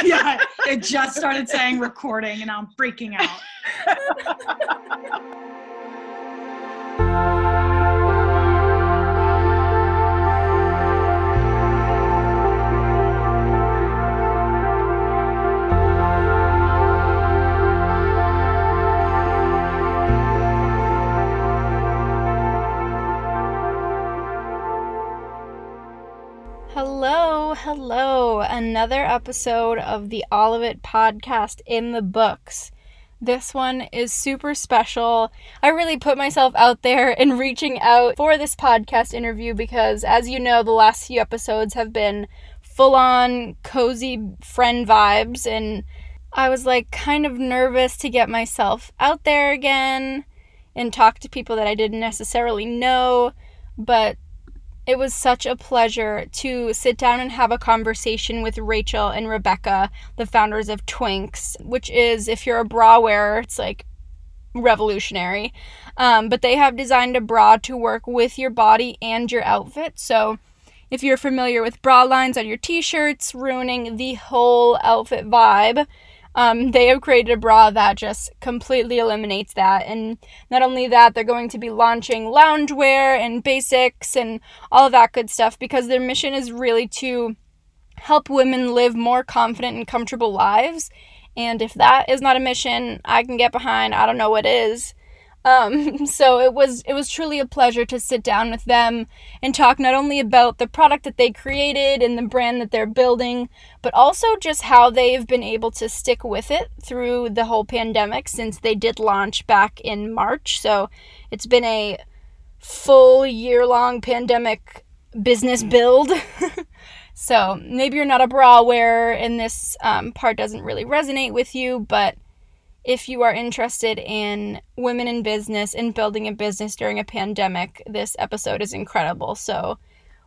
yeah, it just started saying recording and I'm freaking out. Hello, hello. Another episode of the All of It podcast in the books. This one is super special. I really put myself out there in reaching out for this podcast interview because, as you know, the last few episodes have been full on cozy friend vibes, and I was like kind of nervous to get myself out there again and talk to people that I didn't necessarily know. But it was such a pleasure to sit down and have a conversation with Rachel and Rebecca, the founders of Twinks, which is, if you're a bra wearer, it's like revolutionary. Um, but they have designed a bra to work with your body and your outfit. So if you're familiar with bra lines on your t shirts, ruining the whole outfit vibe, um, they have created a bra that just completely eliminates that. And not only that, they're going to be launching loungewear and basics and all of that good stuff because their mission is really to help women live more confident and comfortable lives. And if that is not a mission I can get behind, I don't know what is. Um, so it was it was truly a pleasure to sit down with them and talk not only about the product that they created and the brand that they're building, but also just how they've been able to stick with it through the whole pandemic since they did launch back in March. So it's been a full year long pandemic business build. so maybe you're not a bra wearer and this um, part doesn't really resonate with you, but if you are interested in women in business and building a business during a pandemic, this episode is incredible. So,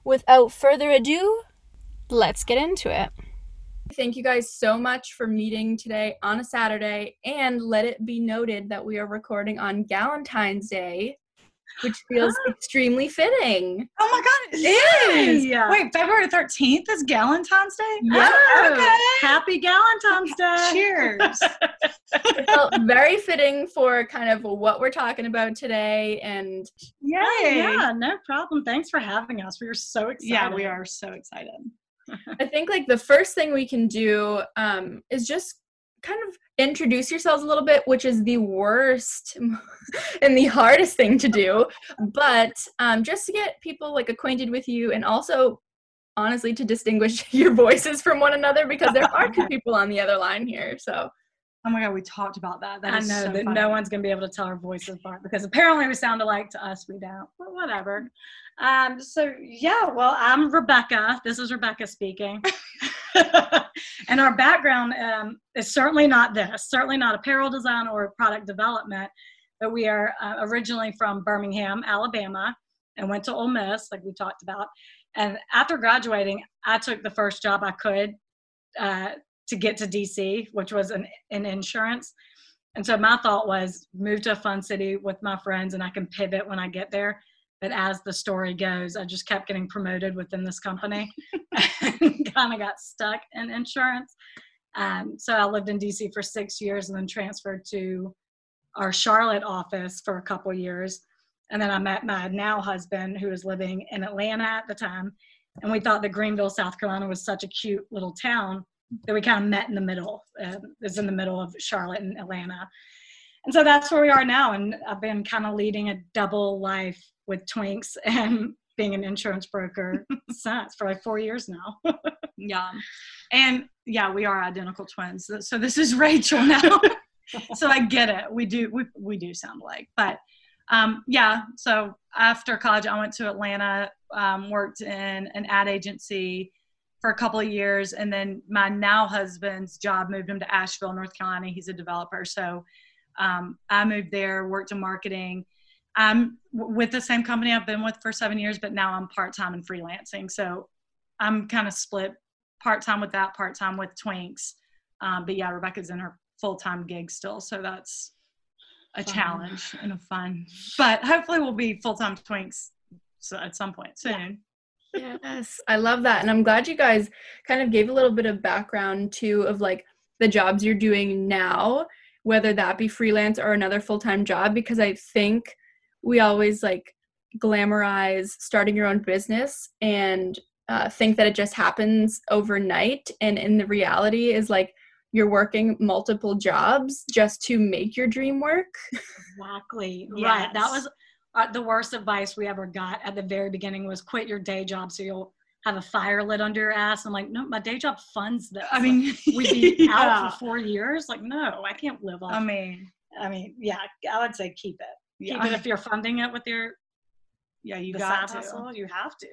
without further ado, let's get into it. Thank you guys so much for meeting today on a Saturday. And let it be noted that we are recording on Galentine's Day, which feels extremely fitting. Oh my god, it is! Yeah. Wait, February 13th is Galentine's Day? Yeah. Oh, okay. Happy Galentine's Day. Cheers. it felt very fitting for kind of what we're talking about today and Yay. Yeah, no problem. Thanks for having us. We are so excited. Yeah, we are so excited. I think like the first thing we can do um, is just kind of introduce yourselves a little bit, which is the worst and the hardest thing to do. But um, just to get people like acquainted with you and also honestly to distinguish your voices from one another because there are two people on the other line here. So Oh my god, we talked about that. That I is know so that funny. no one's going to be able to tell our voices apart because apparently we sound alike to us. We don't. But whatever. Um, so, yeah, well, I'm Rebecca. This is Rebecca speaking. and our background um, is certainly not this, certainly not apparel design or product development. But we are uh, originally from Birmingham, Alabama, and went to Ole Miss, like we talked about. And after graduating, I took the first job I could uh, to get to DC, which was an, in insurance. And so my thought was move to a fun city with my friends and I can pivot when I get there. But as the story goes, I just kept getting promoted within this company and kind of got stuck in insurance. Um, so I lived in DC for six years and then transferred to our Charlotte office for a couple years. And then I met my now husband who was living in Atlanta at the time. And we thought that Greenville, South Carolina was such a cute little town that we kind of met in the middle. Uh, it's in the middle of Charlotte and Atlanta. And so that's where we are now. And I've been kind of leading a double life with Twinks and being an insurance broker since for like four years now. Yeah. And yeah, we are identical twins. So- So this is Rachel now. so I get it. We do we we do sound alike. But um yeah, so after college I went to Atlanta, um, worked in an ad agency for a couple of years and then my now husband's job moved him to Asheville, North Carolina. He's a developer. So um, I moved there, worked in marketing. I'm with the same company I've been with for seven years, but now I'm part time and freelancing. So I'm kind of split part time with that, part time with Twinks. Um, but yeah, Rebecca's in her full time gig still, so that's a Fun. challenge and a fun. But hopefully, we'll be full time Twinks at some point soon. Yes, I love that. And I'm glad you guys kind of gave a little bit of background too of like the jobs you're doing now, whether that be freelance or another full time job, because I think we always like glamorize starting your own business and uh, think that it just happens overnight. And in the reality is like you're working multiple jobs just to make your dream work. Exactly. Yes. Right. That was uh, the worst advice we ever got at the very beginning was quit your day job so you'll have a fire lit under your ass. I'm like, no, my day job funds this. I mean, like, we'd be yeah. out for four years. Like, no, I can't live off. I mean, I mean, yeah, I would say keep it. Yeah. Keep it if you're funding it with your. Yeah, you got to. Hustle, you have to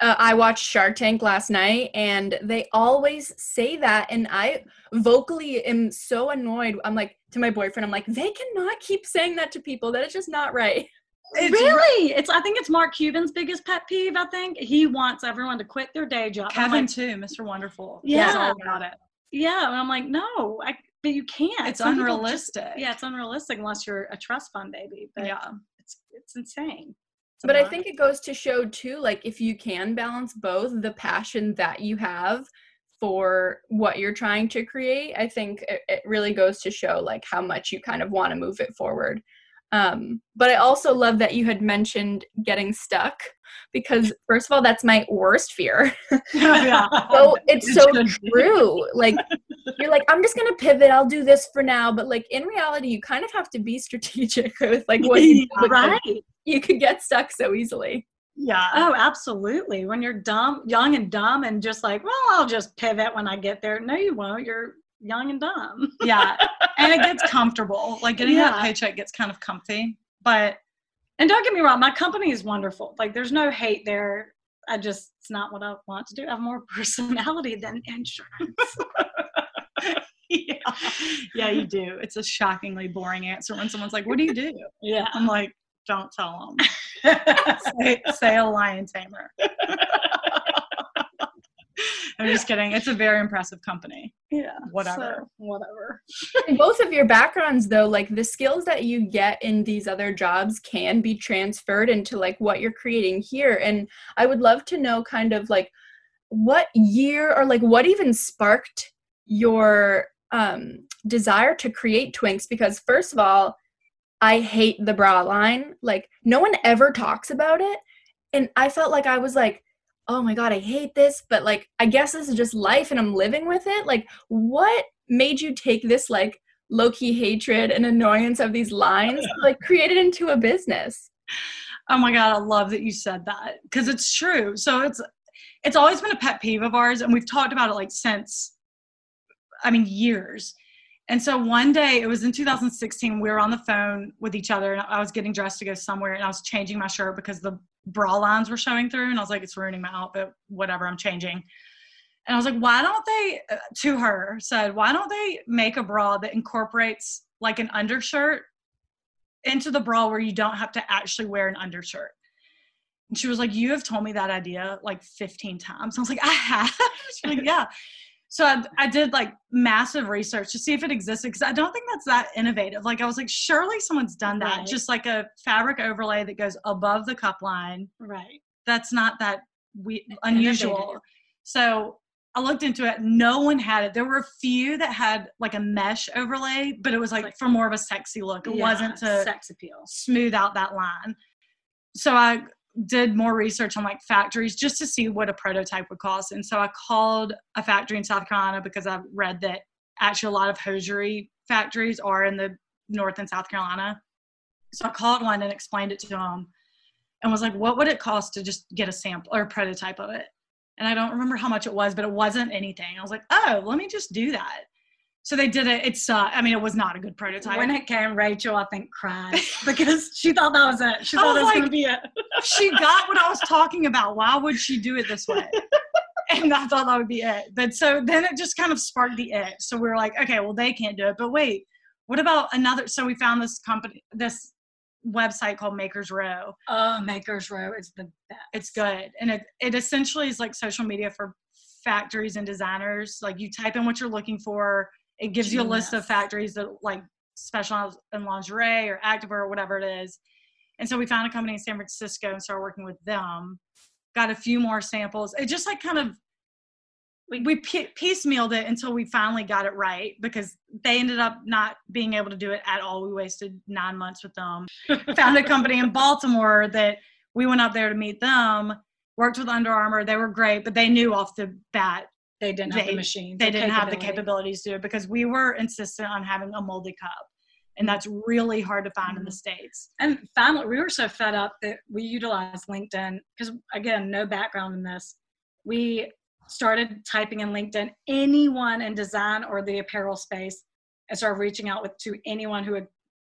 uh, I watched Shark Tank last night and they always say that. And I vocally am so annoyed. I'm like, to my boyfriend, I'm like, they cannot keep saying that to people. That is just not right. It's really? It's I think it's Mark Cuban's biggest pet peeve. I think he wants everyone to quit their day job. Kevin like, too, Mr. Wonderful. Yeah, all about it. Yeah, and I'm like, no, I, but you can't. It's Some unrealistic. Just, yeah, it's unrealistic unless you're a trust fund baby. But yeah, it's it's insane but I think it goes to show too, like if you can balance both the passion that you have for what you're trying to create, I think it, it really goes to show like how much you kind of want to move it forward. Um, but I also love that you had mentioned getting stuck because first of all, that's my worst fear. yeah. so it's, so true. Like you're like, I'm just gonna pivot, I'll do this for now. But like in reality, you kind of have to be strategic with like what you do. right. You could get stuck so easily. Yeah. Oh, absolutely. When you're dumb, young and dumb, and just like, well, I'll just pivot when I get there. No, you won't. You're young and dumb. yeah. And it gets comfortable. Like getting yeah. that paycheck gets kind of comfy. But and don't get me wrong, my company is wonderful. Like there's no hate there. I just it's not what I want to do. I have more personality than insurance. yeah. yeah, you do. It's a shockingly boring answer when someone's like, "What do you do?" Yeah, I'm like, "Don't tell them." say, say a lion tamer. I'm just kidding. It's a very impressive company. Yeah. Whatever. So, whatever. in both of your backgrounds though, like the skills that you get in these other jobs can be transferred into like what you're creating here. And I would love to know kind of like what year or like what even sparked your um desire to create Twinks because first of all, I hate the bra line. Like no one ever talks about it. And I felt like I was like oh my god i hate this but like i guess this is just life and i'm living with it. Like what made you take this like low-key hatred and annoyance of these lines like create it into a business? Oh my god i love that you said that because it's true. So it's it's always been a pet peeve of ours and we've talked about it like since i mean years and so one day it was in 2016 we were on the phone with each other and i was getting dressed to go somewhere and i was changing my shirt because the bra lines were showing through and I was like, it's ruining my outfit, whatever, I'm changing. And I was like, why don't they, to her, said, why don't they make a bra that incorporates like an undershirt into the bra where you don't have to actually wear an undershirt? And she was like, you have told me that idea like 15 times. I was like, I have? She's like, yeah so I, I, did like massive research to see if it existed because I don't think that's that innovative. Like I was like, surely someone's done that. Right. Just like a fabric overlay that goes above the cup line. Right. That's not that we unusual. Innovative. So I looked into it. No one had it. There were a few that had like a mesh overlay, but it was like, like for more of a sexy look. It yeah, wasn't to sex appeal, smooth out that line. So I did more research on like factories just to see what a prototype would cost. And so I called a factory in South Carolina because I've read that actually a lot of hosiery factories are in the North and South Carolina. So I called one and explained it to them and was like, what would it cost to just get a sample or a prototype of it? And I don't remember how much it was, but it wasn't anything. I was like, oh, let me just do that. So they did it. It's uh, I mean, it was not a good prototype. When it came, Rachel, I think, cried because she thought that was it. She thought it was like, going to be it. she got what I was talking about. Why would she do it this way? and I thought that would be it. But so then it just kind of sparked the it. So we were like, okay, well, they can't do it. But wait, what about another? So we found this company, this website called Makers Row. Oh, Makers Row is the best. It's good. And it, it essentially is like social media for factories and designers. Like you type in what you're looking for it gives you a list of factories that like specialize in lingerie or activewear or whatever it is. And so we found a company in San Francisco and started working with them. got a few more samples. It just like kind of we, we pie- piecemealed it until we finally got it right because they ended up not being able to do it at all. We wasted nine months with them. Found a company in Baltimore that we went up there to meet them. Worked with Under Armour. They were great, but they knew off the bat They didn't have the machines. they didn't have the capabilities to do it because we were insistent on having a moldy cup, and mm-hmm. that's really hard to find in the mm-hmm. states. And finally, we were so fed up that we utilized LinkedIn because, again, no background in this. We started typing in LinkedIn anyone in design or the apparel space and started reaching out with to anyone who would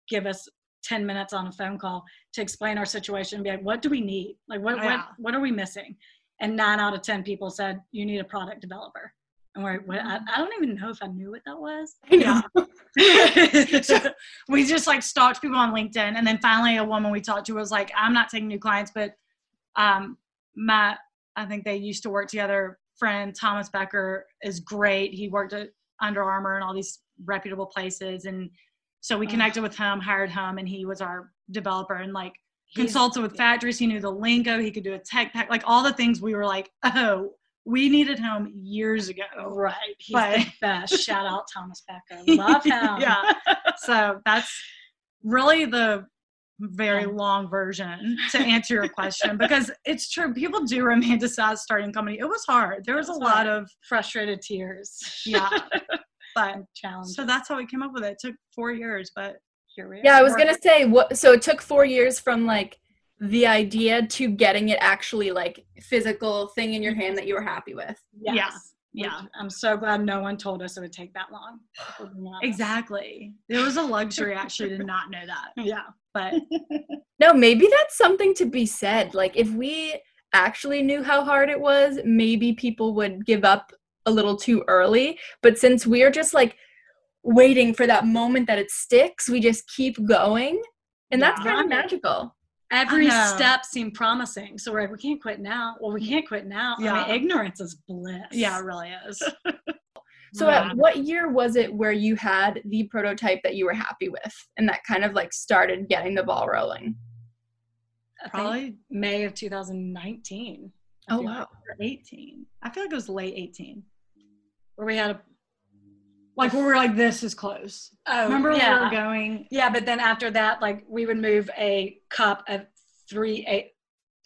give us 10 minutes on a phone call to explain our situation and be like, what do we need? Like, what, Yeah. what, what are we missing? And nine out of 10 people said, you need a product developer. And we're, what, I, I don't even know if I knew what that was. Yeah. so we just like stalked people on LinkedIn, and then finally, a woman we talked to was like, "I'm not taking new clients, but um, my I think they used to work together. Friend Thomas Becker is great. He worked at Under Armour and all these reputable places, and so we connected with him, hired him, and he was our developer and like consulted with factories. He knew the lingo. He could do a tech pack, like all the things we were like, oh, we needed him years ago. Right. He's But- the best. Shout out Thomas Becker. Love him. Yeah. so that's really the very Yeah. long version to answer your question because it's true people do romanticize starting a company it was hard there was a It's lot of Frustrated tears. yeah but Challenge. so that's how we came up with it it took four years but here. Yeah, I was Or- gonna say what. So it took four years from like the idea to getting it actually like physical thing in your hand that you were happy with. Yes. yeah, yeah. I'm so glad no one told us it would take that long. to be honest. exactly it was a luxury actually to not know that Yeah. but No, maybe that's something to be said. Like if we actually knew how hard it was, maybe people would give up a little too early. But since we're just like waiting for that moment that it sticks, we just keep going. And that's kind of magical. Every step seemed promising. So we're like, we can't quit now. Well, we can't quit now. I Yeah. mean, ignorance is bliss. yeah it really is So Yeah. at what year was it where you had the prototype that you were happy with and that kind of like started getting the ball rolling? Probably May of 2019. I Oh feel wow. 18 i feel like it was late 18 Where we had a. like we were like this is close Oh, remember yeah. we were going Yeah, but then after that, like we would move a cup of three eight,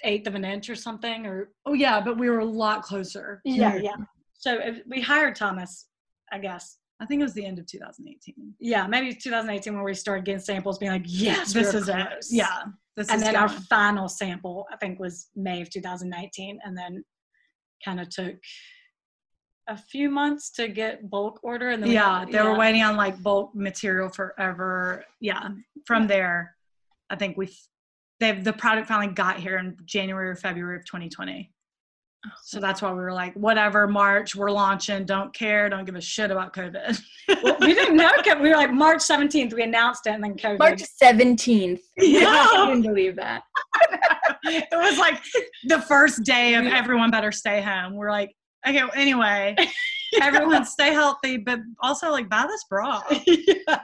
eighth of an inch or something, or Oh yeah, but we were a lot closer. yeah, yeah. So if we hired Thomas, I guess. I think it was the end of 2018. Yeah, maybe 2018 when we started getting samples, being like, yes, this is close. it. Yeah, this And is then our final sample, I think, was May of 2019, and then kind of took a few months to get bulk order, and then we yeah, had- they were waiting on like bulk material forever. Yeah, from there, I think we they the product finally got here in January or February of 2020. So that's why we were like, whatever, March, we're launching. Don't care. Don't give a shit about COVID. Well, we didn't know. We were like March 17th. We announced it, and then COVID. March 17th. Yeah. I didn't believe that. it was like the first day of everyone better stay home. We're like, okay, well, anyway, everyone stay healthy, but also like buy this bra. yeah.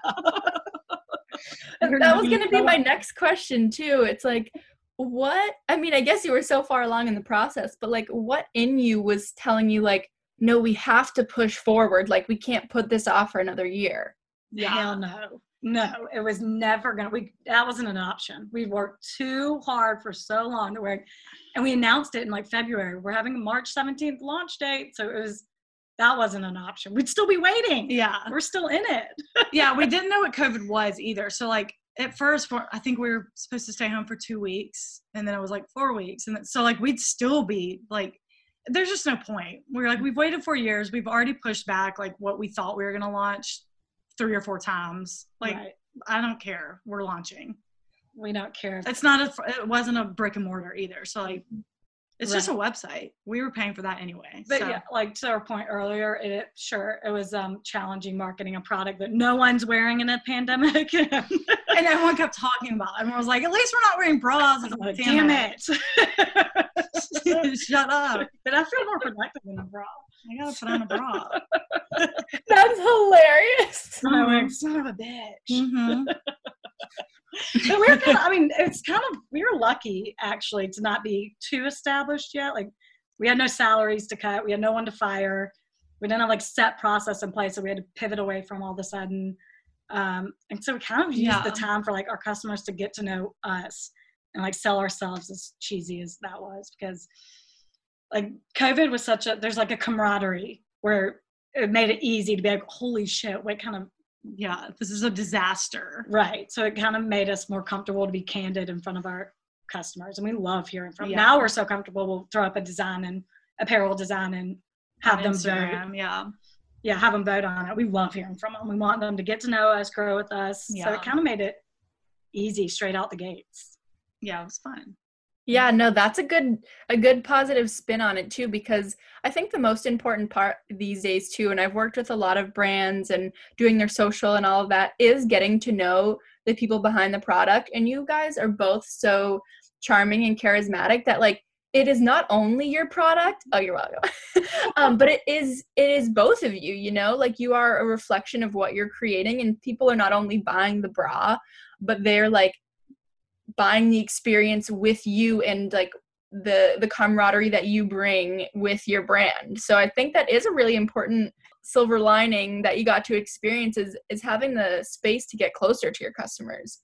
that was going to be my next question too it's like what i mean i guess you were so far along in the process but like what in you was telling you like no we have to push forward like we can't put this off for another year Yeah. Hell no. No, it was never gonna we that wasn't an option. We worked too hard for so long to work and we announced it in like February. We're having a March 17th launch date. So it was that wasn't an option. We'd still be waiting. Yeah. We're still in it. Yeah. We didn't know what COVID was either. So, like, at first, I think we were supposed to stay home for two weeks, and then it was like four weeks. And then, so, like, we'd still be like, there's just no point. We are like, mm. we've waited four years. We've already pushed back, like, what we thought we were going to launch three or four times. Like, Right. I don't care. We're launching. we don't care. It's not a. It wasn't a brick and mortar either. So like, it's just a website. We were paying for that anyway. But so. yeah, like to our point earlier, it sure it was um challenging marketing a product that no one's wearing in a pandemic. and everyone kept talking about. it. Everyone was like, "At least we're not wearing bras." Like, Damn it. it! Shut up! but I feel more productive in a bra. I gotta put on a bra. that's hilarious I'm like, son of a bitch. hmm but we're kind of, I mean, it's kind of we were lucky actually to not be too established yet. Like we had no salaries to cut, we had no one to fire, we didn't have like set process in place, so we had to pivot away from all of a sudden. Um, and so we kind of used Yeah. the time for like our customers to get to know us and like sell ourselves as cheesy as that was because like COVID was such a there's like a camaraderie where it made it easy to be like, holy shit, what kind of yeah, this is a disaster. Right. So it kind of made us more comfortable to be candid in front of our customers. And we love hearing from Yeah. Now we're so comfortable, we'll throw up a design and apparel design and have on them vote. Instagram, yeah. Yeah, have them vote on it. We love hearing from them. We want them to get to know us, grow with us. So it kind of made it easy straight out the gates. Yeah, it was fun. Yeah, no, that's a good a good positive spin on it too because I think the most important part these days too and I've worked with a lot of brands and doing their social and all of that is getting to know the people behind the product. And you guys are both so charming and charismatic that like it is not only your product oh you're welcome. Um, but it is it is both of you you know? Like you are a reflection of what you're creating and people are not only buying the bra but they're like buying the experience with you and like the the camaraderie that you bring with your brand so i think that is a really important silver lining that you got to experience is is having the space to get closer to your customers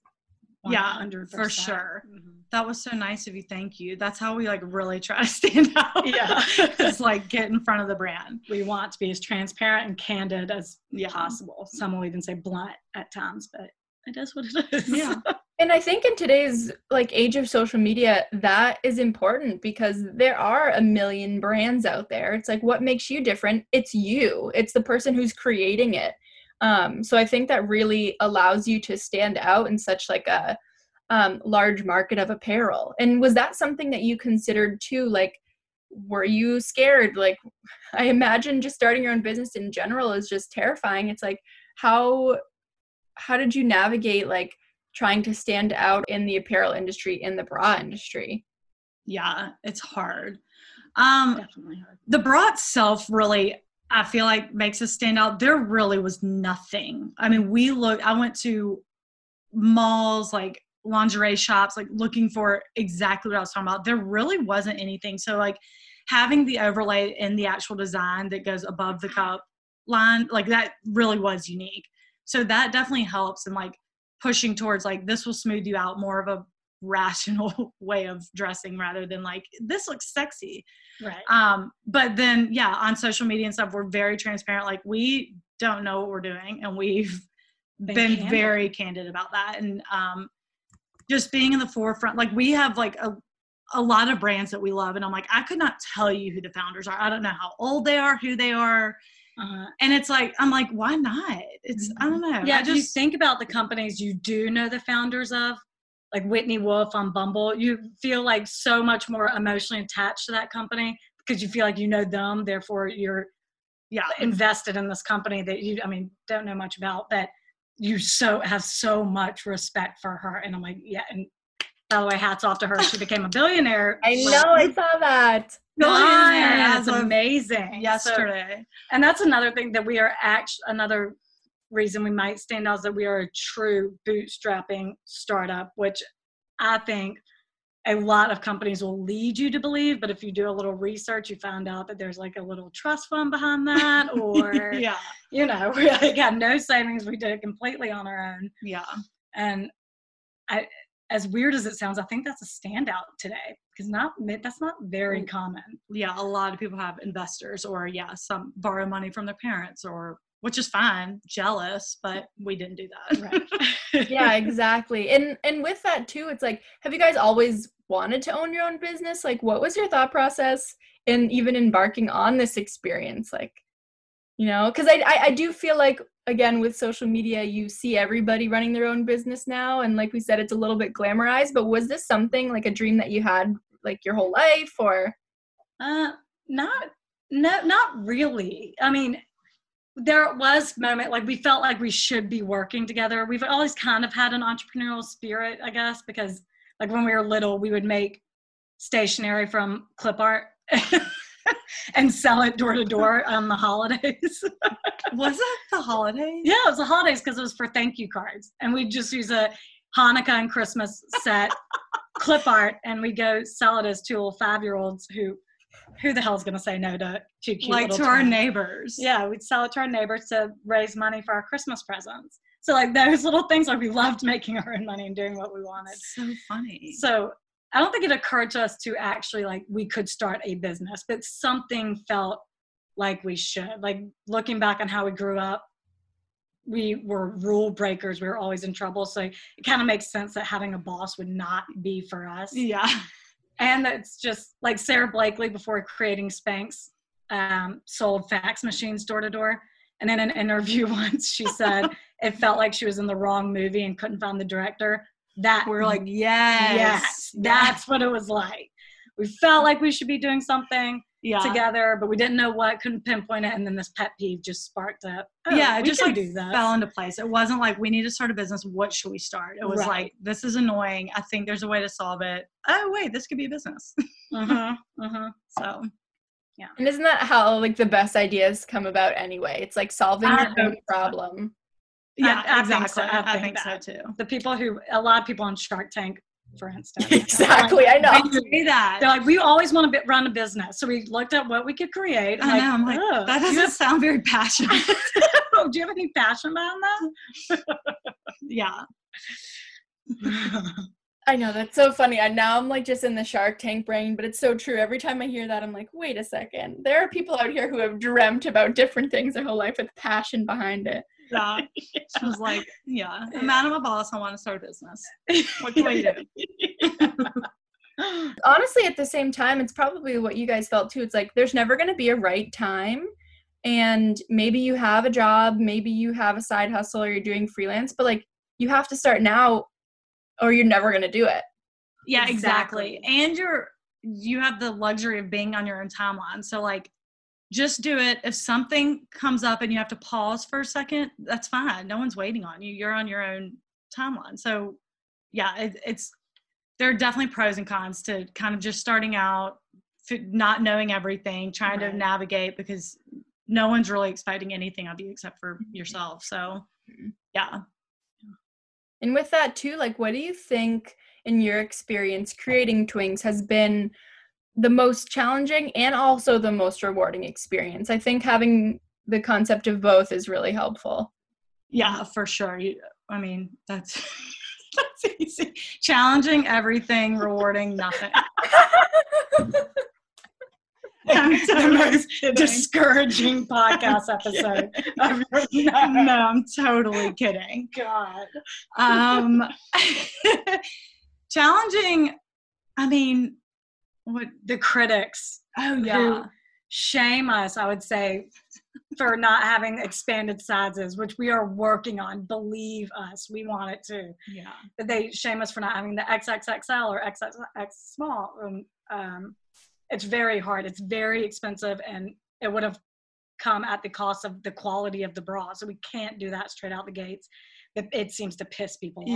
Yeah, 100%. for sure. Mhm. That was so nice of you. Thank you. That's how we like really try to stand out. Yeah. It's like get in front of the brand. We want to be as transparent and candid as Yeah. possible. Some will even say blunt at times, but it is what it is. Yeah. and i think in today's like age of social media that is important because there are a million brands out there. It's like what makes you different? It's you. It's the person who's creating it. Um, so i think that really allows you to stand out in such like a um, large market of apparel. And was that something that you considered too? Like were you scared? Like i imagine just starting your own business in general is just terrifying. It's like how how did you navigate like trying to stand out in the apparel industry in the bra industry. Yeah, it's hard. Um, Definitely hard. the bra itself really i feel like makes us stand out. There really was nothing. I mean we looked, i went to malls like lingerie shops like looking for exactly what i was talking about. There really wasn't anything. So like having the overlay in the actual design that goes above the cup line like that really was unique. So that definitely helps. And, like pushing towards like this will smooth you out more of a rational way of dressing rather than like this looks sexy. Right. um but then yeah on social media and stuff we're very transparent. Like we don't know what we're doing and we've Been been, candid. very candid about that. And um just being in the forefront like we have like a a lot of brands that we love and i'm like i could not tell you who the founders are. I don't know how old they are who they are uh, and it's like i'm like why not it's i don't know yeah, i if you just think about the companies you do know the founders of, like Whitney Wolfe on Bumble, you feel like so much more emotionally attached to that company because you feel like you know them. Therefore, you're yeah invested in this company that you, I mean, don't know much about, but you so have so much respect for her. And I'm like, yeah. And by the way, hats off to her. She became a billionaire. i know i saw that Billionaire That's as of amazing. So- yesterday and that's another thing that we are actually another reason we might stand out is that we are a true bootstrapping startup which i think a lot of companies will lead you to believe but if you do a little research you find out that there's like a little trust fund behind that or yeah you know we got no savings we did it completely on our own yeah and I, as weird as it sounds i think that's a standout today because not that's not very Mm. common. Yeah, a lot of people have investors or yeah, some borrow money from their parents or which is fine, jealous, but we didn't do that. right. Yeah exactly. And and with that too it's like have you guys always wanted to own your own business? Like what was your thought process in even embarking on this experience? Like you know because I, I i do feel like again with social media you see everybody running their own business now and like we said it's a little bit glamorized but was this something like a dream that you had like your whole life or Uh, not, no, not really. I mean, there was moment like we felt like we should be working together. We've always kind of had an entrepreneurial spirit, I guess, because like when we were little, we would make stationery from clip art and sell it door to door on the holidays. Was it the holidays? yeah, it was the holidays because it was for thank you cards, and we'd just use a Hanukkah and Christmas set clip art, and we go sell it as two little five year olds who, who the hell's gonna say no to two cute like to our neighbors. Yeah, we'd sell it to our neighbors to raise money for our Christmas presents. So like those little things, like we loved making our own money and doing what we wanted. So funny. So I don't think it occurred to us to actually like we could start a business, but something felt like we should. Like looking back on how we grew up, we were rule breakers. We were always in trouble. So it kind of makes sense that having a boss would not be for us. yeah. And it's just like Sara Blakely before creating Spanx um, sold fax machines door to door. And in an interview once, she said it felt like she was in the wrong movie and couldn't find the director. That We're like, yes. yes, that's what it was like. We felt like we should be doing something yeah. together, but we didn't know what, couldn't pinpoint it, and then this pet peeve just sparked up. Oh, yeah, it just like do that. fell into place. It wasn't like we need to start a business. What should we start? It was Right. like this is annoying. I think there's a way to solve it. Oh wait, this could be a business. uh-huh uh-huh so yeah. And isn't that how like the best ideas come about anyway? It's like solving I your own think so. problem. Yeah, I think so. exactly. I I think think so too. The people who, a lot of people on Shark Tank, for instance, exactly, I know. Say that. They're like, we always want to be, run a business, so we looked at what we could create. I know. I'm like, "Ugh, that doesn't sound very passionate. have- oh, do you have any passion behind that? yeah. I know that's so funny. And now I'm like just in the Shark Tank brain, but it's so true. Every time I hear that, I'm like, wait a second. There are people out here who have dreamt about different things their whole life with passion behind it. Yeah. She was like, yeah, I'm out of my boss. I want to start a business. What can we do? Honestly, at the same time, it's probably what you guys felt too. It's like there's never going to be a right time. And maybe you have a job, maybe you have a side hustle or you're doing freelance, but like you have to start now or you're never going to do it. Yeah, exactly. Exactly. And you're you have the luxury of being on your own timeline. So like just do it. If something comes up and you have to pause for a second, that's fine. No one's waiting on you. You're on your own timeline. So yeah, it, it's there are definitely pros and cons to kind of just starting out, not knowing everything, trying to navigate because no one's really expecting anything of you except for yourself. So Mhm. yeah. And with that too, like what do you think in your experience creating Twinks has been the most challenging and also the most rewarding experience? I think having the concept of both is really helpful. Yeah, for sure. You, I mean, that's that's easy. Challenging everything, rewarding nothing. I'm the most discouraging podcast episode. Known. no, I'm totally kidding. God. Um, challenging. I mean, what? The critics Oh who shame us, I would say, for not having expanded sizes, which we are working on. Believe us, we want it to. yeah, But they shame us for not having the XXXL or XXX small. Um, um, it's very hard. It's very expensive, and it would have come at the cost of the quality of the bra. So we can't do that straight out the gates. It, it seems to piss people off.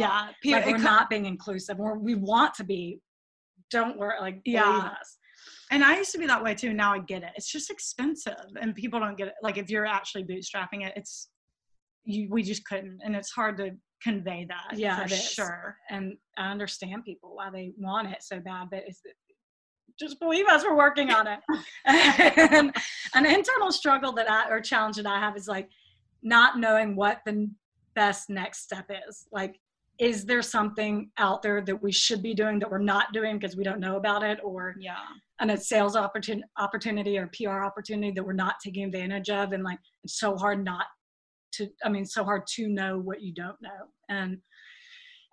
yeah. Like we're not being inclusive. We're, we want to be. Don't worry. Like Yeah. us. And I used to be that way too. Now I get it. It's just expensive, and people don't get it. Like if you're actually bootstrapping it, it's you. We just couldn't, and it's hard to convey that. Yeah, for sure. And I understand people why they want it so bad, but it's just believe us. We're working on it. and an internal struggle that I or challenge that I have is like not knowing what the best next step is. Like, is there something out there that we should be doing that we're not doing because we don't know about it, or Yeah. and a sales opportunity opportunity or PR opportunity that we're not taking advantage of and like it's so hard not to I mean so hard to know what you don't know. And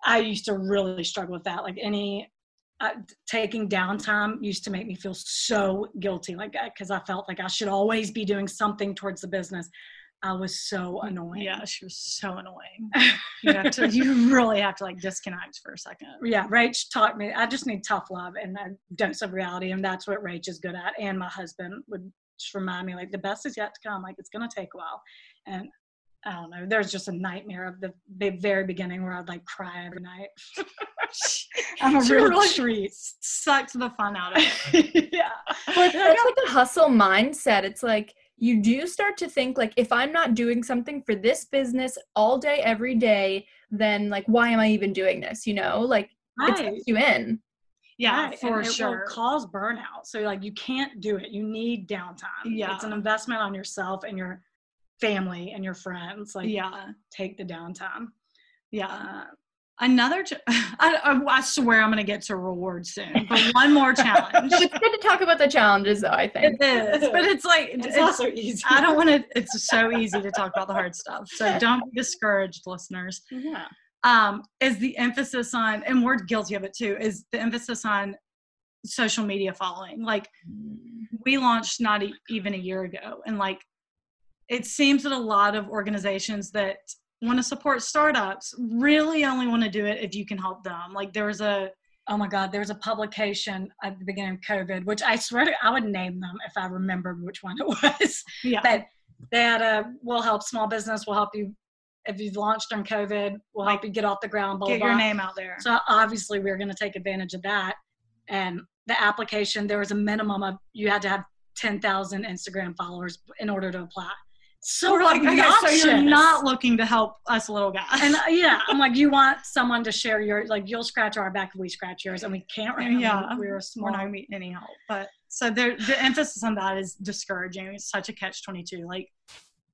I used to really struggle with that. Like any uh, taking downtime used to make me feel so guilty like because I felt like I should always be doing something towards the business I was so annoying Yeah, she was so annoying. You have to. You really have to like disconnect for a second. yeah, Rach taught me. I just need tough love and a dose of reality, and that's what Rach is good at. And my husband would just remind me, like, the best is yet to come. Like, it's gonna take a while. And I don't know. There's just a nightmare of the, the very beginning where I'd like cry every night. I'm a She real really treat. Sucked the fun out of it. yeah. But it's like a hustle mindset. It's like you do start to think like if i'm not doing something for this business all day every day then like why am i even doing this you know? Like right. it takes you in. Yeah right. for and sure. will cause burnout. So like you can't do it. You need downtime. Yeah. It's an investment on yourself and your family and your friends. Like yeah. take the downtime. Yeah. Uh, another ch- I, I, swear i'm going to get to reward soon but one more challenge. It's good to talk about the challenges though i think. It is but it's like it's, it's also easy. I don't want to it's so easy to talk about the hard stuff so don't be discouraged listeners. Yeah. Um, is the emphasis on, and we're guilty of it too, is the emphasis on social media following. Like we launched not e- even a year ago, and like it seems that a lot of organizations that want to support startups really only want to do it if you can help them. Like there was a oh my god, there was a publication at the beginning of COVID, which I swear to, I would name them if I remembered which one it was. Yeah. But they had a we'll help small business, we'll help you if you've launched on COVID, we'll help you get off the ground. Blah, get blah, your name out there. So obviously, we are going to take advantage of that. And the application, there was a minimum of you had to have 10,000 Instagram followers in order to apply. So We're like, okay, so you're not looking to help us little guys. And uh, yeah, I'm like, you want someone to share your, like, you'll scratch our back if we scratch yours, and we can't. Right yeah, we're small. We're not meeting any help. But so there, the emphasis on that is discouraging. It's such a catch 22. Like,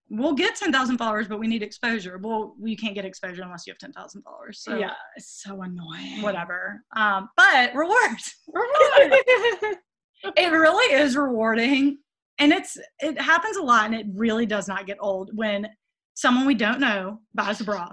we'll get 10,000 followers, but we need exposure. Well, you can't get exposure unless you have 10,000 followers. So yeah, it's so annoying. Whatever. Um, but rewards. Reward. it really is rewarding. And it's it happens a lot and it really does not get old when someone we don't know buys a bra.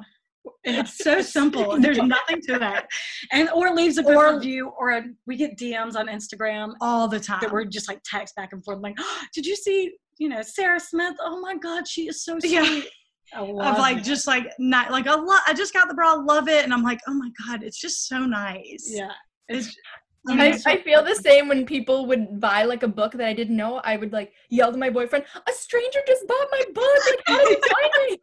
It's so simple. There's nothing to that. And or leaves a good or, review or a, we get DMs on Instagram all the time that we're just like text back and forth like, oh, did you see you know, Sarah Smith. Oh my God, she is so sweet. Yeah. of like it. just like not like a lot. I just got the bra, love it, and I'm like, oh my God, it's just so nice. Yeah, it's. I, I feel the same when people would buy like a book that I didn't know. I would like yell to my boyfriend, "A stranger just bought my book! Like, how did you find me?"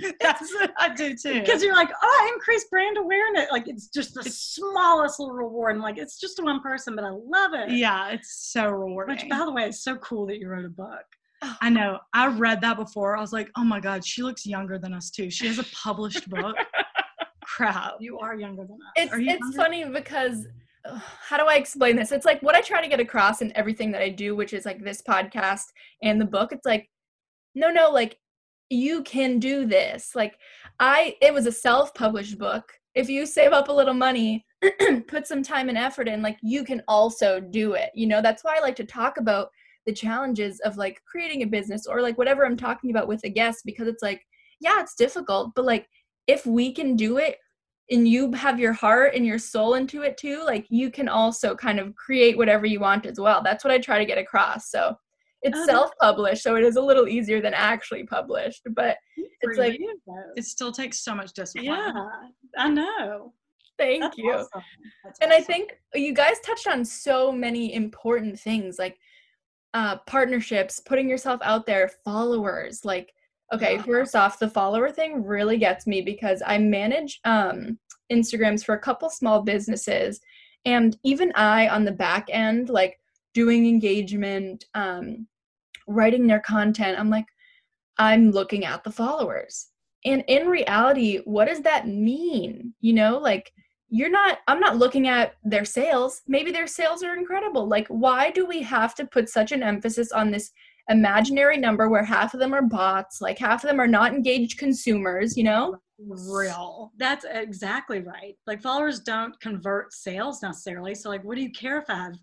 That's what I do too. Because you're like, oh, I increased brand awareness. Like it's just the smallest little reward. And like it's just one person, but I love it. Yeah, it's so rewarding. Which by the way, it's so cool that you wrote a book. Oh. I know. I read that before. I was like, oh my God, she looks younger than us too. She has a published book. Crap. You are younger than us. It's, it's funny because how do I explain this? It's like what I try to get across in everything that I do, which is like this podcast and the book. It's like, no, no, like you can do this. Like I, it was a self published book. If you save up a little money, put some time and effort in, like you can also do it. You know, that's why I like to talk about the challenges of like creating a business or like whatever I'm talking about with a guest because it's like, yeah, it's difficult, but like if we can do it and you have your heart and your soul into it too, like you can also kind of create whatever you want as well. That's what I try to get across. So it's oh, self-published, so it is a little easier than actually published, but it's like it still takes so much discipline. Yeah, I know. Thank That's you. Awesome. and awesome. I think you guys touched on so many important things like uh, partnerships, putting yourself out there, followers. Like, okay, first off, the follower thing really gets me because I manage um, Instagrams for a couple small businesses. And even I, on the back end, like doing engagement, um, writing their content, I'm like, I'm looking at the followers. And in reality, what does that mean? You know, like, you're not i'm not looking at their sales maybe their sales are incredible like why do we have to put such an emphasis on this imaginary number where half of them are bots like half of them are not engaged consumers you know? Real. That's exactly right. Like followers don't convert sales necessarily so like what do you care if i have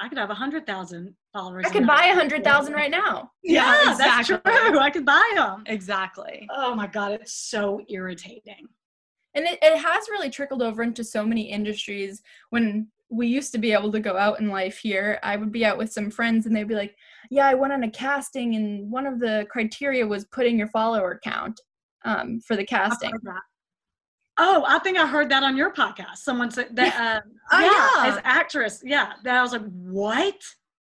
i could have a hundred thousand followers i could buy a hundred thousand right now. Yeah, yeah exactly. that's true. I could buy them exactly. Oh my god it's so irritating. And it, it has really trickled over into so many industries when we used to be able to go out in life here. I would be out with some friends and they'd be like yeah i went on a casting and one of the criteria was putting your follower count um, for the casting. oh i think i heard that on your podcast. Someone said that uh, oh, yeah, yeah, as actress. Yeah that i was like what?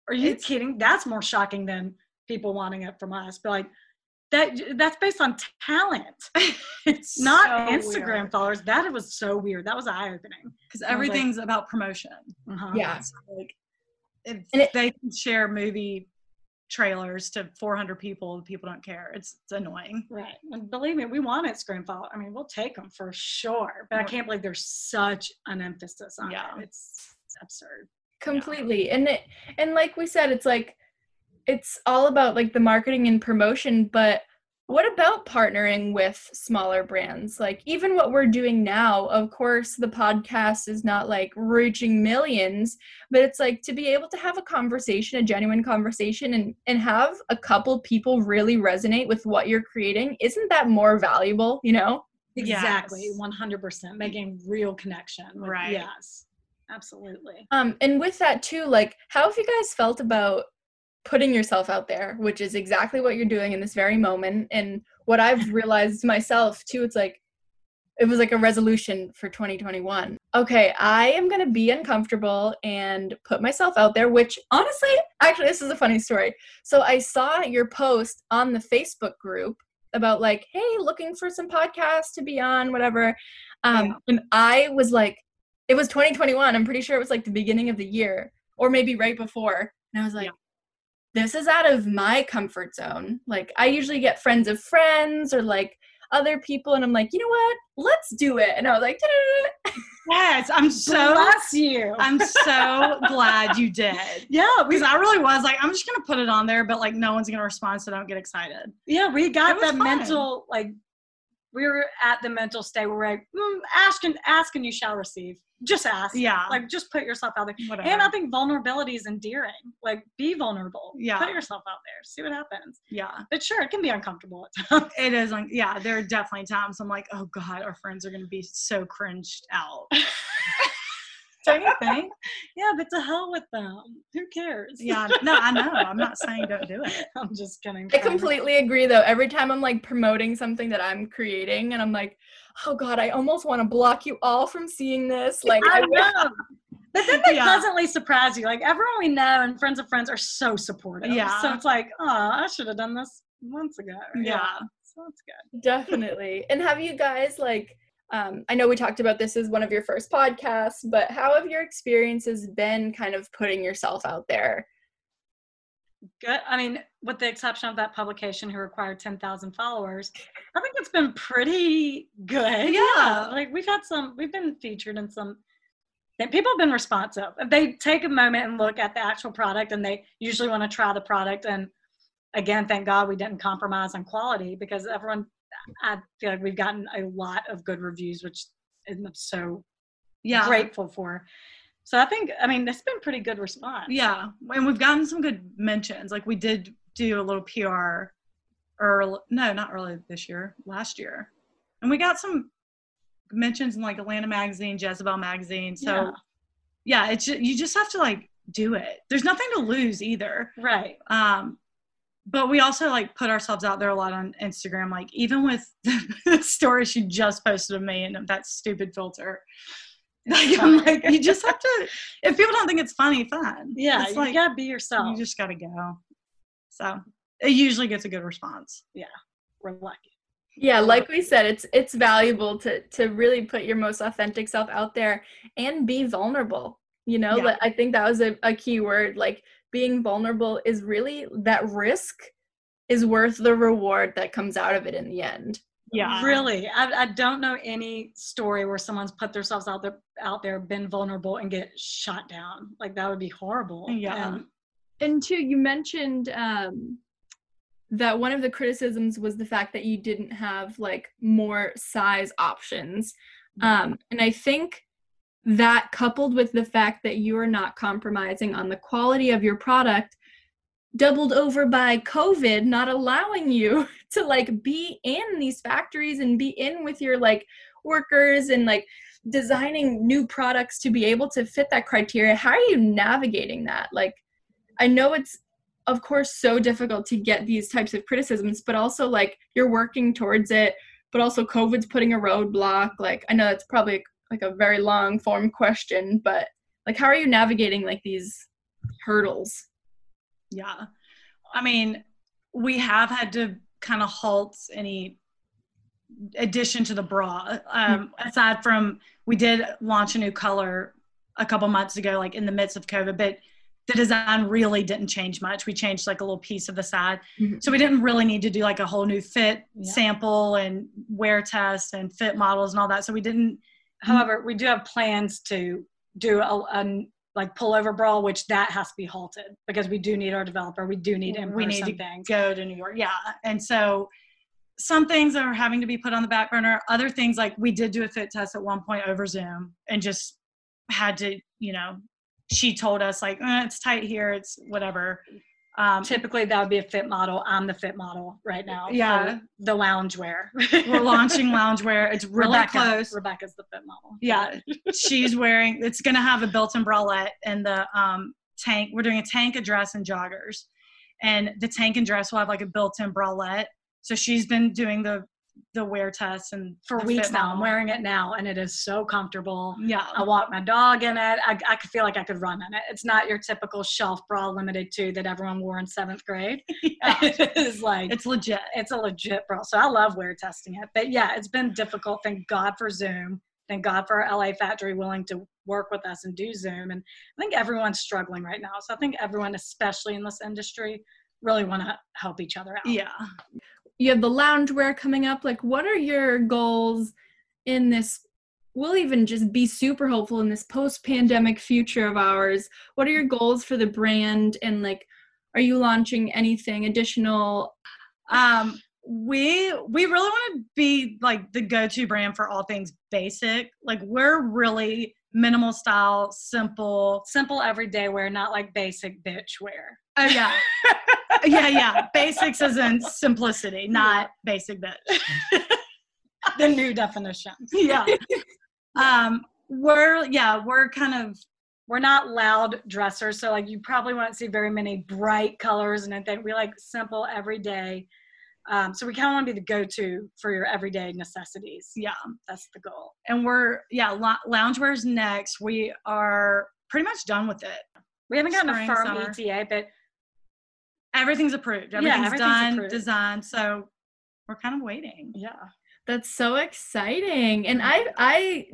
Are you it's, kidding? That's more shocking than people wanting it from us. But like that that's based on talent. it's not so Instagram weird. followers. That was so weird. That was eye opening because everything's like, about promotion. Uh-huh. Yeah, so like if it, they can share movie trailers to 400 people people don't care it's, it's annoying Right. And believe me, we want it screenfall. I mean, we'll take them for sure. But I can't believe there's such an emphasis on Yeah. it. It's absurd. completely and it and like we said it's like it's all about like the marketing and promotion but what about partnering with smaller brands like even what we're doing now of course the podcast is not like reaching millions but it's like to be able to have a conversation a genuine conversation and and have a couple people really resonate with what you're creating isn't that more valuable you know Exactly. Yes. 100%. Making real connection. with- Right. Yes. Absolutely. Um, and with that too, like, how have you guys felt about putting yourself out there, which is exactly what you're doing in this very moment? And what I've realized myself too, it's like, it was like a resolution for 2021. Okay, I am gonna be uncomfortable and put myself out there, which honestly, actually, this is a funny story. So I saw your post on the Facebook group about like, hey, looking for some podcasts to be on, whatever. Um, Yeah. and I was like, it was 2021. I'm pretty sure it was like the beginning of the year or maybe right before. And I was like, Yeah. This is out of my comfort zone. Like, I usually get friends of friends or like other people, and I'm like, you know what? Let's do it. And I was like, "Da-da-da-da." yes i'm so Bless you. i'm so glad you did yeah, because i really was like i'm just gonna put it on there but like no one's gonna respond so don't get excited yeah we got that fun. mental like were at the mental state where we're like mm, ask and ask and you shall receive. Just ask. Yeah. Like just put yourself out there. Whatever and i think vulnerability is endearing. Like be vulnerable. Yeah. put yourself out there. See what happens. Yeah. But sure it can be uncomfortable at times. It is like yeah there are definitely times i'm like oh god our friends are gonna be so cringed out don't you think yeah but to hell with them who cares yeah no i know i'm not saying don't do it i'm just kidding I completely agree though. Every time I'm like promoting something that I'm creating and I'm like, oh God, I almost want to block you all from seeing this. Like, I I know. But then they Yeah. pleasantly surprise you. Like everyone we know and friends of friends are so supportive. Yeah. So it's like, oh, I should have done this months ago. Yeah. So that's good. Definitely. And have you guys like um I know we talked about this as one of your first podcasts, but how have your experiences been kind of putting yourself out there? Good. I mean, with the exception of that publication who required 10,000 followers, I think it's been pretty good. Yeah. Like we've had some, we've been featured in some, and people have been responsive. They take a moment and look at the actual product and they usually want to try the product. And again, thank God we didn't compromise on quality because everyone, I feel like we've gotten a lot of good reviews, which I'm so yeah grateful for. So I think, I mean, it's been pretty good response. Yeah, and we've gotten some good mentions. Like we did do a little PR, early no, not early this year, last year, and we got some mentions in like Atlanta Magazine, Jezebel Magazine. So yeah, it's you just have to like do it. There's nothing to lose either. Right. Um, but we also like put ourselves out there a lot on Instagram. Like even with the story she just posted of me and that stupid filter. Like, I'm like, you just have to. If people don't think it's funny, fine. Yeah. it's you like gotta be yourself. you just gotta go. So it usually gets a good response. Yeah, we're lucky. Yeah, like we said, it's it's valuable to to really put your most authentic self out there and be vulnerable. You know, Yeah. Like, I think that was a, a key word. Like being vulnerable is really that risk is worth the reward that comes out of it in the end. Yeah. Really, I, I don't know any story where someone's put themselves out there, out there, been vulnerable, and get shot down. Like that would be horrible. Yeah. And And two, you mentioned um, that one of the criticisms was the fact that you didn't have like more size options. Um, and I think that coupled with the fact that you are not compromising on the quality of your product, doubled over by COVID not allowing you to like be in these factories and be in with your like workers and like designing new products to be able to fit that criteria. How are you navigating that? Like, I know it's of course so difficult to get these types of criticisms, but also like you're working towards it, but also COVID's putting a roadblock. Like, I know that's probably like a very long form question, but like, how are you navigating like these hurdles? Yeah. I mean, we have had to kind of halt any addition to the bra. Um, aside from we did launch a new color a couple months ago, like in the midst of COVID, but the design really didn't change much. We changed like a little piece of the side. Mhm. So we didn't really need to do like a whole new fit Yeah. sample and wear test and fit models and all that. So we didn't However, we do have plans to do a, a like pullover brawl, which that has to be halted because we do need our developer. We do need in We need to things. go to New York. Yeah. And so some things are having to be put on the back burner. Other things like we did do a fit test at one point over Zoom and just had to, you know, she told us like eh, it's tight here, it's whatever. Um, Typically, that would be a fit model. I'm the fit model right now. Yeah. the loungewear. we're launching loungewear. It's really Rebecca. close. Rebecca's the fit model. Yeah, she's wearing. It's gonna have a built-in bralette and the um, tank. We're doing a tank, a dress, and joggers, and the tank and dress will have like a built-in bralette. So she's been doing the the wear test and For weeks now. I'm wearing it now, and it is so comfortable. Yeah, I walk my dog in it. I, I could feel like I could run in it. It's not your typical shelf bra limited to that everyone wore in seventh grade. Yeah. it is like it's legit. it's a legit bra. So I love wear testing it. But yeah, it's been difficult. Thank God for Zoom. Thank God for our LA Factory willing to work with us and do Zoom. And I think everyone's struggling right now. So I think everyone, especially in this industry, really want to help each other out. Yeah. You have the loungewear coming up. Like, what are your goals in this? We'll even just be super hopeful in this post pandemic future of ours. What are your goals for the brand? And, like, are you launching anything additional? Um, we we really want to be like the go-to brand for all things basic. Like we're really minimal style, simple. Simple everyday wear, not like basic bitch wear. Oh yeah. yeah, yeah. Basics is in simplicity, not basic bitch. The new definition. Yeah. um, we're yeah, we're kind of We're not loud dressers, so like you probably won't see very many bright colors and anything. We like simple everyday. Um, so we kind of want to be the go-to for your everyday necessities. yeah, That's the goal. and we're yeah, lo- loungewear's next. We are pretty much done with it. We haven't gotten Spring, a firm summer. ETA, but Everything's approved. Yeah, Everything's, everything's done, approved. designed. So we're kind of waiting. yeah, That's so exciting. And I I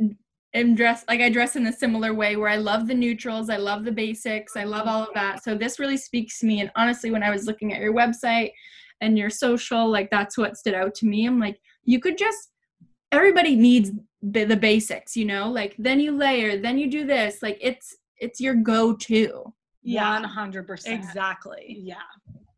am dressed like I dress in a similar way where I love the neutrals, I love the basics, I love all of that. So this really speaks to me. And honestly, when I was looking at your website and your social, like that's what stood out to me. I'm like, you could just everybody needs the, the basics, you know? Like then you layer, then you do this. Like it's it's your go-to. Yeah, hundred percent. exactly. Yeah,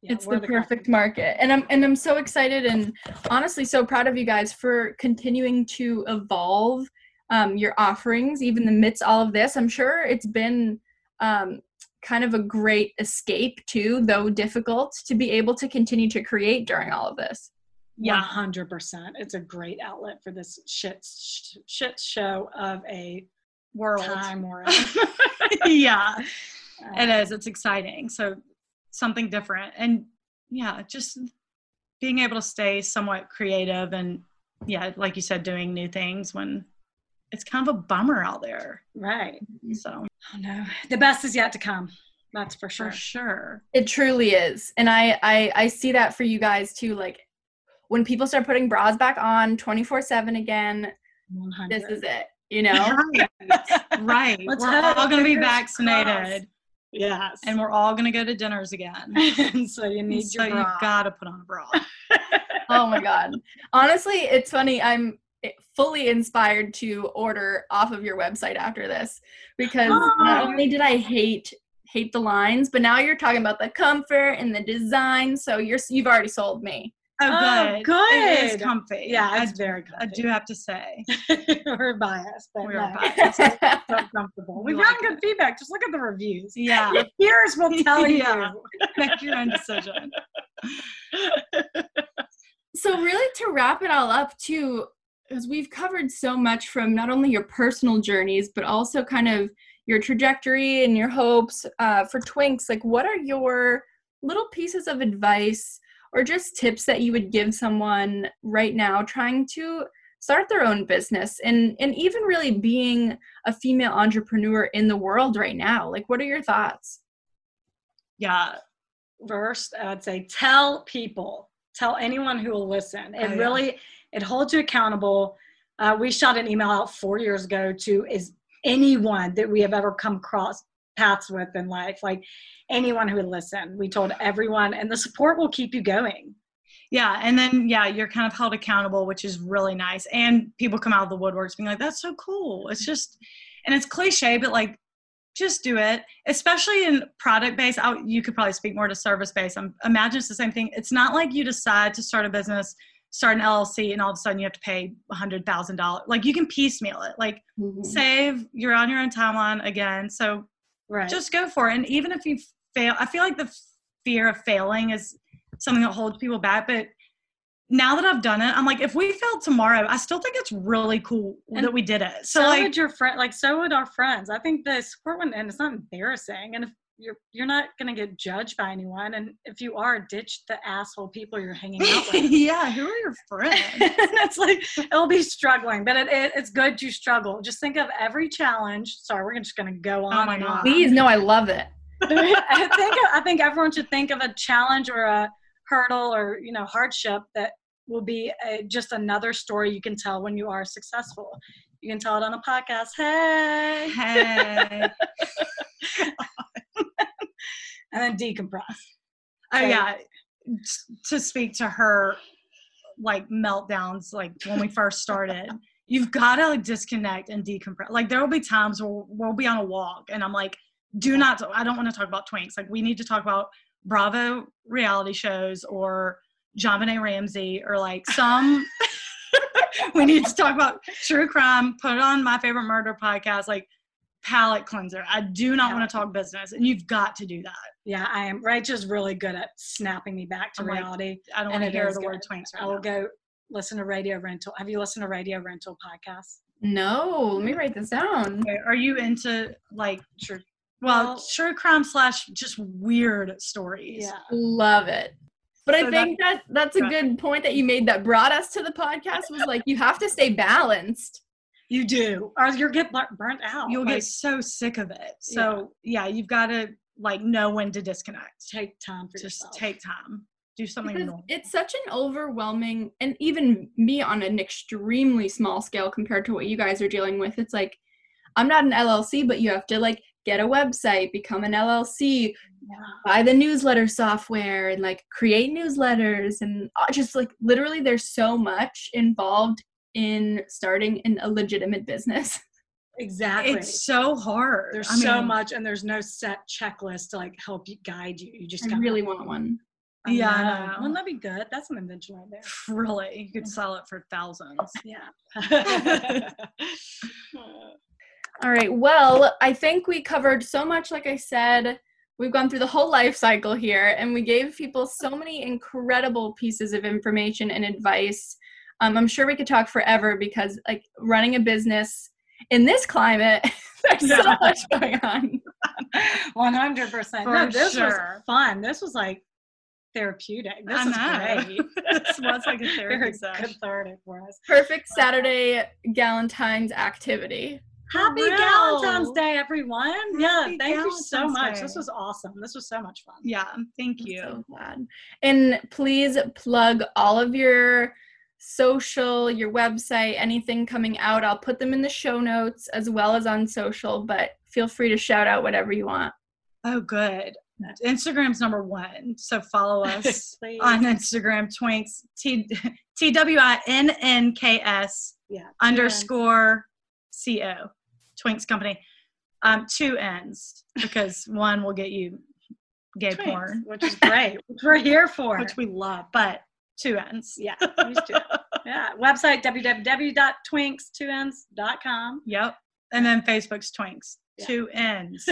Yeah, it's we're the kind of- perfect market and i'm and i'm so excited and honestly so proud of you guys for continuing to evolve um, your offerings even amidst all of this i'm sure it's been um, kind of a great escape too though difficult to be able to continue to create during all of this Yeah. hundred percent. It's a great outlet for this shit sh- shit show of a World. time we're yeah, Uh, it is. It's exciting. So something different. And yeah, just being able to stay somewhat creative and yeah, like you said, doing new things when it's kind of a bummer out there. Right. So Oh no, the best is yet to come. That's for sure. for sure. it truly is and I, I i see that for you guys too like when people start putting bras back on 24 7 again 100. this is it you know Right. right. Let's we're all going to be Fingers vaccinated Yes. and we're all going to go to dinners again. And so you need so your you bra. got to put on a bra. oh my god honestly it's funny i'm fully inspired to order off of your website after this because not Oh. only did i hate hate the lines but now you're talking about the comfort and the design so you're you've already sold me Oh, Oh, good. It is comfy. yeah, I, it's very good. I do have to say. We're biased, but we're it's biased. so comfortable. We We've like gotten good feedback. Just look at the reviews. Yeah. Your peers will tell Yeah. you. Make your own decision. so really to wrap it all up too because we've covered so much from not only your personal journeys but also kind of your trajectory and your hopes uh, for twinks like what are your little pieces of advice or just tips that you would give someone right now trying to start their own business and and even really being a female entrepreneur in the world right now like what are your thoughts Yeah. First, I'd say tell people, tell anyone who will listen. It Oh, yeah. really it holds you accountable. Uh, we shot an email out four years ago to is anyone that we have ever come across paths with in life. Like anyone who would listen, we told everyone, and the support will keep you going. Yeah, and then yeah, you're kind of held accountable, which is really nice. And people come out of the woodworks being like, "That's so cool." It's just, and it's cliche, but like, just do it. Especially in product based, you could probably speak more to service based. I'm imagine it's the same thing. It's not like you decide to start a business, start an LLC, and all of a sudden you have to pay a hundred thousand dollars. Like you can piecemeal it. Like mm-hmm. save. You're on your own timeline again, so right. just go for it. And even if you fail, I feel like the fear of failing is something that holds people back. But now that I've done it, I'm like, if we failed tomorrow, I still think it's really cool and that we did it. So, so like, would your friend, like, so would our friends. I think the support one, and it's not embarrassing. And if you're you're not gonna get judged by anyone, and if you are, ditch the asshole people you're hanging out with. yeah, who are your friends? it's like it'll be struggling, but it, it, it's good to struggle. Just think of every challenge. Sorry, we're just gonna go oh on oh and on. Please, no, I love it. I think I think everyone should think of a challenge or a hurdle or you know hardship that will be a, just another story you can tell when you are successful. You can tell it on a podcast. Hey, hey, and then decompress. Oh so, yeah, to speak to her like meltdowns, like when we first started. you've got to like, disconnect and decompress. Like there will be times where we'll be on a walk, and I'm like, do not. I don't want to talk about twinks. Like we need to talk about Bravo reality shows or JonBenét Ramsey or like some we need to talk about true crime, put on my favorite murder podcast, like palate cleanser. I do not want to talk business, and you've got to do that. Yeah, I am. Rachel's really good at snapping me back to I'm reality. Like, I don't want to hear the good. word twinks. Right I will now. go listen to Radio Rental. Have you listened to Radio Rental podcast? No, let me write this down. Okay. Are you into like true? Well, well, true crime slash just weird stories. Yeah, love it. But so I think that, that that's a good point that you made that brought us to the podcast was like you have to stay balanced. You do, or you'll get burnt out. You'll like, get so sick of it. So yeah, yeah you've got to like know when to disconnect. Take time for Just yourself. take time. Do something because It's such an overwhelming, and even me on an extremely small scale compared to what you guys are dealing with. It's like I'm not an LLC, but you have to like get a website, become an LLC, yeah. buy the newsletter software, and like create newsletters. And uh, just like literally, there's so much involved in starting in a legitimate business. Exactly. It's so hard. There's I so much, and there's no set checklist to like help you guide you. You just I really want one. I yeah, wouldn't that be good? That's an invention right there. Really, you could sell it for thousands. Yeah. All right. Well, I think we covered so much, like I said. We've gone through the whole life cycle here, and we gave people so many incredible pieces of information and advice. Um, I'm sure we could talk forever because, like, running a business in this climate, there's yeah. so much going on. 100%. no, this sure. was fun. This was like therapeutic. This is great. this was like a therapy session. Cathartic for us. Perfect Saturday Galentine's activity. Happy Valentine's Day, everyone. yeah, thank Galentine's you so much. Day. This was awesome. This was so much fun. Yeah, thank you. so glad. And please plug all of your social, your website, anything coming out. I'll put them in the show notes as well as on social, but feel free to shout out whatever you want. Oh, good. Instagram's number one. So follow us on Instagram, Twinks, T T W I N N K S underscore C O. Twinks Company. Um, two ends because one will get you gay Twinks, porn, which is great, which we're here for, which we love. But two ends. Yeah, two. yeah. Website www.twinks2ends.com. Yep. And then Facebook's Twinks. Yeah. Two ends.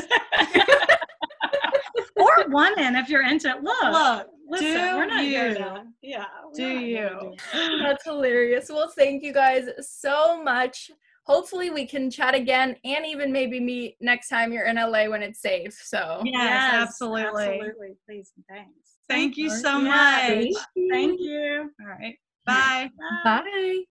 or one end if you're into it. Look, look. Listen, do we're not you. Yeah. Do you? That's hilarious. Well, thank you guys so much hopefully we can chat again and even maybe meet next time you're in LA when it's safe. So yes, yes absolutely. Absolutely. Please thanks. Thank you so much. Thank you. Thank you. All right. Bye. Bye. Bye.